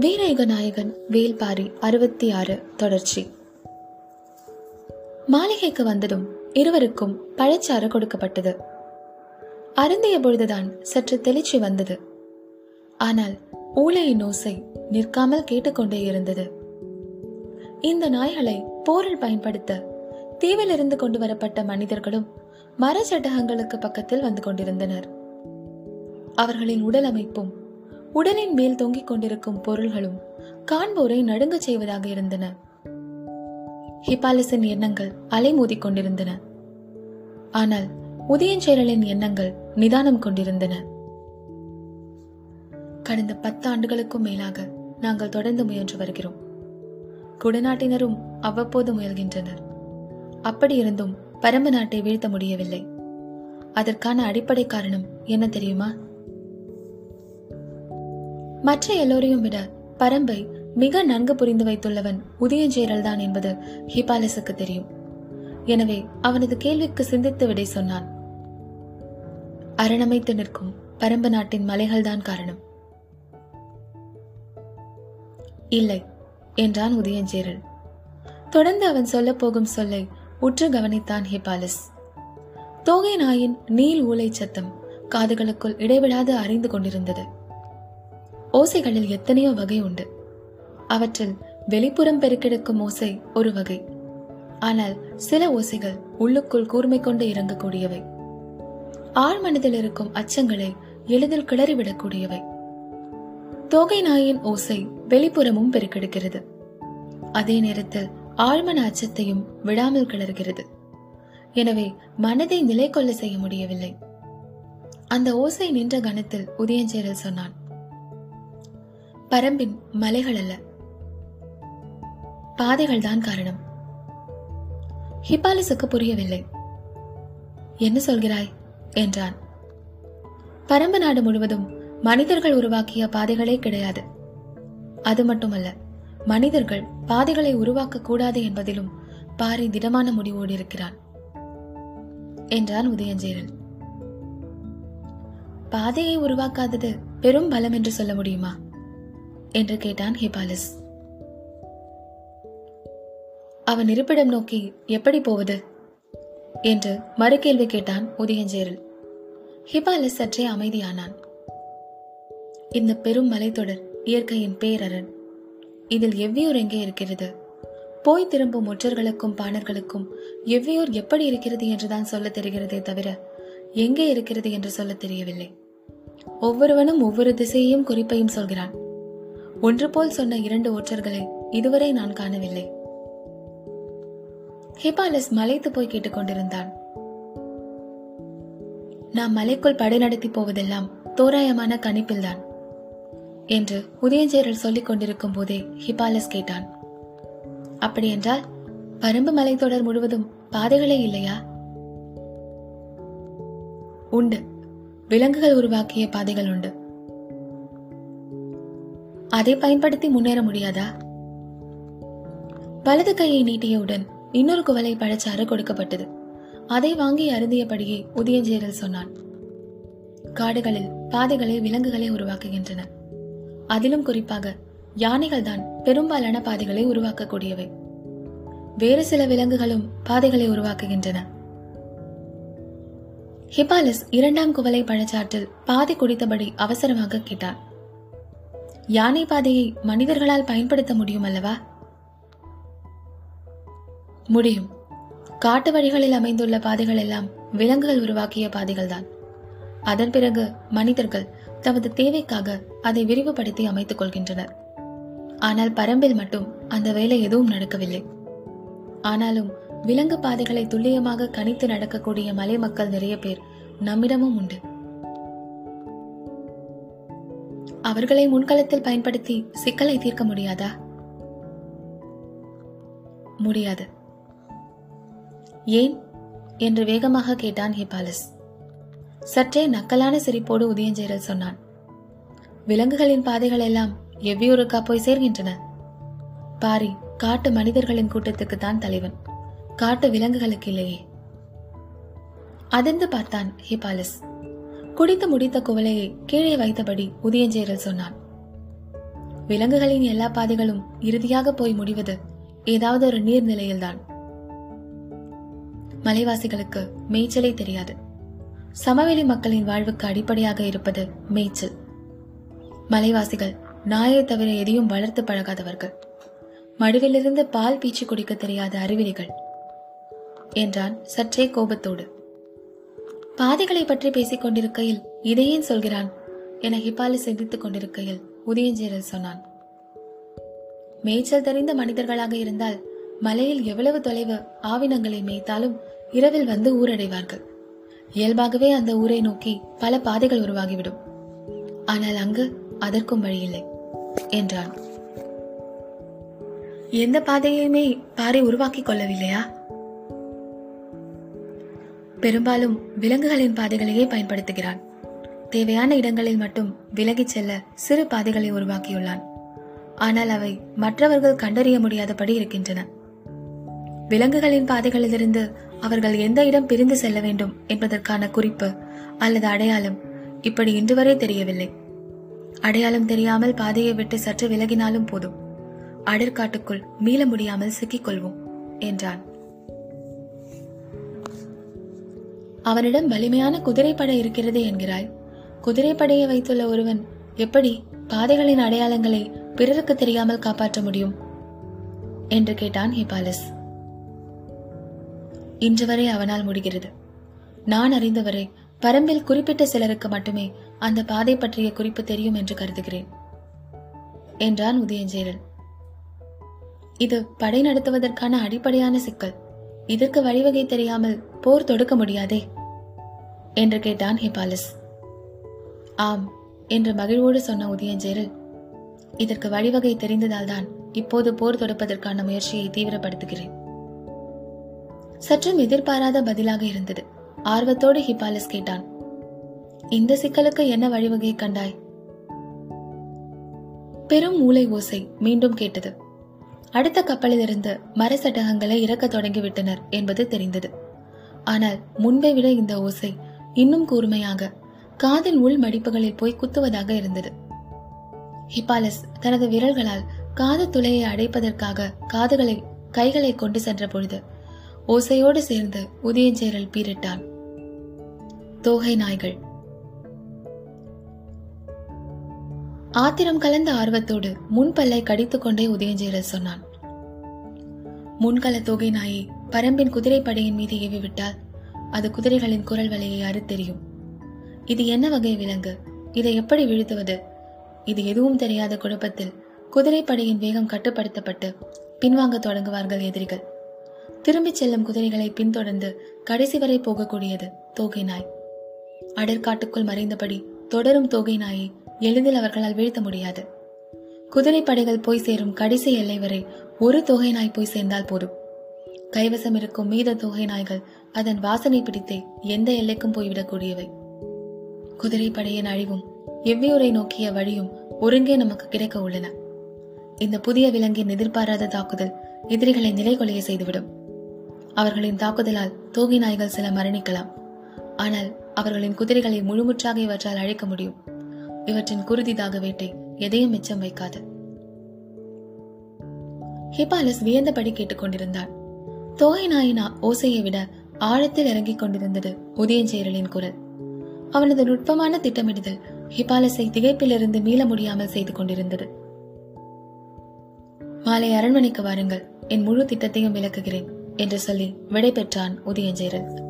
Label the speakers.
Speaker 1: வீரயுக நாயகன் வேல்பாரி அறுபத்தி ஆறு தொடர்ச்சி. மாளிகைக்கு வந்ததும் இருவருக்கும் பழச்சாறு கொடுக்கப்பட்டது. அருந்திய பொழுதுதான் சற்று தெளிச்சி வந்தது. ஆனால் ஊழையின் ஓசை நிற்காமல் கேட்டுக்கொண்டே இருந்தது. இந்த நாய்களை போரில் பயன்படுத்த தீவிலிருந்து கொண்டு வரப்பட்ட மனிதர்களும் மரச்சட்டகங்களுக்கு பக்கத்தில் வந்து கொண்டிருந்தனர். அவர்களின் உடல் அமைப்பும் உடலின் மேல் தொங்கிக் கொண்டிருக்கும் பொருள்களும் காண்போரை நடுங்கச் செய்வதாக இருந்தன. ஹிபாலிஸின் எண்ணங்கள் அலைமோதி கொண்டிருந்தன. ஆனால் உதயஞ்செயலின் எண்ணங்கள் நிதானம் கொண்டிருந்தன. கடந்த பத்து ஆண்டுகளுக்கும் மேலாக நாங்கள் தொடர்ந்து முயன்று வருகிறோம். குடநாட்டினரும் அவ்வப்போது முயல்கின்றனர். அப்படி இருந்தும் பரம்பு நாட்டை வீழ்த்த முடியவில்லை. அதற்கான அடிப்படை காரணம் என்ன தெரியுமா? மற்ற எல்லோரையும் விட பரம்பை மிக நன்கு புரிந்து வைத்துள்ளவன் உதயஞ்சேரல் தான் என்பது ஹிபாலஸுக்கு தெரியும். எனவே அவனது கேள்விக்கு சிந்தித்து விடை சொன்னான். அரணமைத்து நிற்கும் பரம்பு நாட்டின் மலைகள்தான் காரணம். இல்லை என்றான் உதயஞ்சேரல் தொடர்ந்து அவன் சொல்லப் போகும் சொல்லை உற்று கவனித்தான் ஹிபாலிஸ். தோகை நாயின் நீல் ஊலை சத்தம் காதுகளுக்குள் இடைவிடாது அறிந்து கொண்டிருந்தது. ஓசைகளில் எத்தனையோ வகை உண்டு. அவற்றில் வெளிப்புறம் பெருக்கெடுக்கும் ஓசை ஒரு வகை. ஆனால் சில ஓசைகள் உள்ளுக்குள் கூர்மை கொண்டு இறங்கக்கூடியவை. ஆழ் மனதில் இருக்கும் அச்சங்களை எளிதில் கிளறிவிடக்கூடியவை. தோகை நாயின் ஓசை வெளிப்புறமும் பெருக்கெடுக்கிறது. அதே நேரத்தில் ஆழ்மன அச்சத்தையும் விடாமல் கிளறுகிறது. எனவே மனதை நிலை கொள்ள செய்ய முடியவில்லை. அந்த ஓசை நின்ற கணத்தில் உதயஞ்சேரல் சொன்னான் பரம்பின் மலைகள் அல்ல. பாதைகள் தான் காரணம். ஹிபாலிஸுக்கு புரியவில்லை. என்ன சொல்கிறாய்? என்றான். பரம்பு நாடு முழுவதும் மனிதர்கள் உருவாக்கிய பாதைகளே கிடையாது. அது மட்டுமல்ல மனிதர்கள் பாதைகளை உருவாக்க கூடாது என்பதிலும் பாரி திடமான முடிவோடு இருக்கிறான் என்றான் உதயஞ்சேரன். பாதையை உருவாக்காதது பெரும் பலம் என்று சொல்ல முடியுமா? என்று கேட்டான் ஹிபாலிஸ். அவன் இருப்பிடம் நோக்கி எப்படி போவது? என்று மறுகேள்வி கேட்டான் உதயஞ்சேரல் ஹிபாலிஸ் சற்றே அமைதியானான். இந்த பெரும் மலைத்தொடர் இயற்கையின் பேரரண் இதில் எவ்வியூர் எங்கே இருக்கிறது? போய் திரும்பும் முற்றர்களுக்கும் பாணர்களுக்கும் எவ்வியூர் எப்படி இருக்கிறது என்றுதான் சொல்ல தெரிகிறதே தவிர எங்கே இருக்கிறது என்று சொல்ல தெரியவில்லை. ஒவ்வொருவனும் ஒவ்வொரு திசையையும் குறிப்பையும் சொல்கிறான். ஒன்று போல் சொன்ன இரண்டு ஒற்றர்களை இதுவரை நான் காணவில்லை. ஹிபாலஸ் மலைத்து போய் கேட்டுக்கொண்டிருந்தான் நாம் மலைக்குள் படை நடத்தி போவதெல்லாம் தோராயமான கணிப்பில்தான் என்று உதயஞ்சேரல் சொல்லிக் கொண்டிருக்கும் போதே ஹிபாலஸ் கேட்டான். அப்படியென்றால் பரம்பு மலைத்தொடர் முழுவதும் பாதைகளே இல்லையா? உண்டு. விலங்குகள் உருவாக்கிய பாதைகள் உண்டு. அதை பயன்படுத்தி முன்னேற முடியாதா? வலது கையை நீட்டியவுடன் இன்னொரு குவளை பழச்சாறு கொடுக்கப்பட்டது. அதை வாங்கி அருந்தியபடியே உதயஞ்சேரல் சொன்னான். காடுகளில் பாதைகளை விலங்குகளை உருவாக்குகின்றன. அதிலும் குறிப்பாக யானைகள் தான் பெரும்பாலான பாதைகளை உருவாக்கக்கூடியவை. வேறு சில விலங்குகளும் பாதைகளை உருவாக்குகின்றன. ஹிபாலிஸ் இரண்டாம் குவலை பழச்சாற்றில் பாதி குடித்தபடி அவசரமாக கேட்டான். யானை பாதையை மனிதர்களால் பயன்படுத்த முடியும் அல்லவா? முடியும். காட்டு வழிகளில் அமைந்துள்ள பாதைகள் எல்லாம் விலங்குகள் உருவாக்கிய பாதைகள் தான் அதன் பிறகு மனிதர்கள் தமது தேவைக்காக அதை விரிவுபடுத்தி அமைத்துக் கொள்கின்றனர். ஆனால் பரம்பில் மட்டும் அந்த வேலை எதுவும் நடக்கவில்லை. ஆனாலும் விலங்கு பாதைகளை துல்லியமாக கணித்து நடக்கக்கூடிய மலை மக்கள் நிறைய பேர் நம்மிடமும் உண்டு. அவர்களை முன்களத்தில் பயன்படுத்தி சிக்கலை தீர்க்க முடியாதா? முடியாது. ஏன்? என்று வேகமாக கேட்டான் ஹிபாலஸ். சற்றே நக்கலான சிரிப்போடு உதயஞ்சேரல் சொன்னான். விலங்குகளின் பாதைகள் எல்லாம் எவ்வியூருக்கா போய் சேர்கின்றன? பாரி காட்டு மனிதர்களின் கூட்டத்துக்கு தான் தலைவன். காட்டு விலங்குகளுக்கு இல்லையே. அதிர்ந்து பார்த்தான் ஹிபாலிஸ். குடித்து முடித்த குவளையை கீழே வைத்தபடி உதயஞ்சேரல் சொன்னான் விலங்குகளின் எல்லா பாதைகளும் இறுதியாக போய் முடிவது ஏதாவது ஒரு நீர்நிலையில்தான். மலைவாசிகளுக்கு மேய்ச்சலே தெரியாது. சமவெளி மக்களின் வாழ்வுக்கு அடிப்படையாக இருப்பது மேய்ச்சல். மலைவாசிகள் நாயை தவிர எதையும் வளர்த்து பழகாதவர்கள். மடுவிலிருந்து பால் பீச்சு குடிக்க தெரியாத அறிவிலிகள் என்றான் சற்றே கோபத்தோடு. பாதைகளை பற்றி பேசிக் கொண்டிருக்கையில் இதையேன் சொல்கிறான்? என ஹிப்பாலி சிந்தித்துக் கொண்டிருக்கையில் உதயஞ்சேரல் சொன்னான். மேய்ச்சல் தெரிந்த மனிதர்களாக இருந்தால் மலையில் எவ்வளவு தொலைவு ஆவினங்களை மேய்த்தாலும் இரவில் வந்து ஊரடைவார்கள். இயல்பாகவே அந்த ஊரை நோக்கி பல பாதைகள் உருவாகிவிடும். ஆனால் அங்கு அதற்கும் வழியில்லை என்றான். எந்த பாதையுமே பாறை உருவாக்கிக் கொள்ளவில்லையா? பெரும்பாலும் விலங்குகளின் பாதைகளையே பயன்படுத்துகிறான். தேவையான இடங்களில் மட்டும் விலகிச் செல்ல சிறு பாதைகளை உருவாக்கியுள்ளான். ஆனால் அவை மற்றவர்கள் கண்டறிய முடியாதபடி இருக்கின்றன. விலங்குகளின் பாதைகளிலிருந்து அவர்கள் எந்த இடம் பிரிந்து செல்ல வேண்டும் என்பதற்கான குறிப்பு அல்லது அடையாளம் இப்படி இன்று வரை தெரியவில்லை. அடையாளம் தெரியாமல் பாதையை விட்டு சற்று விலகினாலும் போதும். அடற்காட்டுக்குள் மீள முடியாமல் சிக்கிக்கொள்வோம் என்றான். அவனிடம் வலிமையான குதிரைப்படை இருக்கிறது என்கிறாய். குதிரைப்படையை வைத்துள்ள ஒருவன் எப்படி பாதைகளின் அடையாளங்களை பிறருக்கு தெரியாமல் காப்பாற்ற முடியும்? என்று கேட்டான் ஹிபாலிஸ். இன்று வரை அவனால் முடிகிறது. நான் அறிந்தவரை பரம்பில் குறிப்பிட்ட சிலருக்கு மட்டுமே அந்த பாதை பற்றிய குறிப்பு தெரியும் என்று கருதுகிறேன் என்றான் உதயஞ்சேரல் இது படை நடத்துவதற்கான அடிப்படையான சிக்கல். இதற்கு வழிவகை தெரியாமல் போர் தொடுக்க முடியாதே. என்று கேட்டான் ஹிபாலிஸ். ஆம் என்று மகிழ்வோடு சொன்ன உதயஞ்சேரல் இதற்கு வழிவகை தெரிந்ததால்தான் இப்போது போர் தொடுப்பதற்கான முயற்சியை தீவிரப்படுத்துகிறேன். சற்றும் எதிர்பாராத பதிலாக இருந்தது. ஆர்வத்தோடு ஹிபாலிஸ் கேட்டான் இந்த சிக்கலுக்கு என்ன வழிவகை கண்டாய்? பெரும் மூளை ஓசை மீண்டும் கேட்டது. அடுத்த கப்பலிலிருந்து மர சட்டகங்களை இறக்க தொடங்கிவிட்டனர் என்பது தெரிந்தது. ஆனால் முன்பை விட இந்த ஓசை இன்னும் கூர்மையாக காதின் உள் மடிப்புகளில் போய் குத்துவதாக இருந்தது. ஹிபாலஸ் தனது விரல்களால் காது துளையை அடைப்பதற்காக காதுகளை கைகளை கொண்டு சென்ற பொழுது ஓசையோடு சேர்ந்து உதயஞ்சேரல் பீரிட்டான் தோகை நாய்கள். ஆத்திரம் கலந்த ஆர்வத்தோடு முன்பல்லை கடித்துக்கொண்டே உதயஞ்சேரல் சொன்னான். முன்கள தோகை நாயை பரம்பின் குதிரைப்படையின் மீது ஏவி விட்டால் அது குதிரைகளின் குரல் வலையை அறுத்தெறியும் இது என்ன வகை விலங்கு? இதை எப்படி வீழ்த்துவது? இது எதுவும் தெரியாத குழப்பத்தில் குதிரைப்படையின் வேகம் கட்டுப்படுத்தப்பட்டு பின்வாங்க தொடங்குவார்கள் எதிரிகள். திரும்பிச் செல்லும் குதிரைகளை பின்தொடர்ந்து கடைசி வரை போகக்கூடியது தோகை நாய். அடற்காட்டுக்குள் மறைந்தபடி தொடரும் தோகை நாயை எளிதில் அவர்களால் வீழ்த்த முடியாது. குதிரைப்படைகள் போய் சேரும் கடைசி எல்லை வரை ஒரு தொகை நாய் போய் சேர்ந்தால் போதும். கைவசம் இருக்கும் மீத தொகை நாய்கள் அதன் வாசனை பிடித்தே எந்த எல்லைக்கும் போய்விடக்கூடியவை. குதிரை படையின் அழிவும் எவ்வியூரை நோக்கிய வழியும் ஒருங்கே நமக்கு கிடைக்க உள்ளன. இந்த புதிய விலங்கின் எதிர்பாராத தாக்குதல் எதிரிகளை நிலைகொலைய செய்துவிடும். அவர்களின் தாக்குதலால் தோகை நாய்கள் சில மரணிக்கலாம். ஆனால் அவர்களின் குதிரைகளை முழுமுற்றாக இவற்றால் அழைக்க முடியும். இவற்றின் குருதி தாக வேட்டை எதையும் மிச்சம் வைக்காது. ஹிபாலஸ் வியந்தபடி கேட்டுக்கொண்டிருந்தான். தோகை நாயினா ஓசையை விட ஆழத்தில் இறங்கிக் கொண்டிருந்தது உதயஞ்சேரலின் குரல். அவனது நுட்பமான திட்டமிடுதல் ஹிபாலஸை திகைப்பிலிருந்து மீள முடியாமல் செய்து கொண்டிருந்தது. மாலை அரண்மனைக்கு வாருங்கள். என் முழு திட்டத்தையும் விளக்குகிறேன் என்று சொல்லி விடை பெற்றான் உதயஞ்சேரல்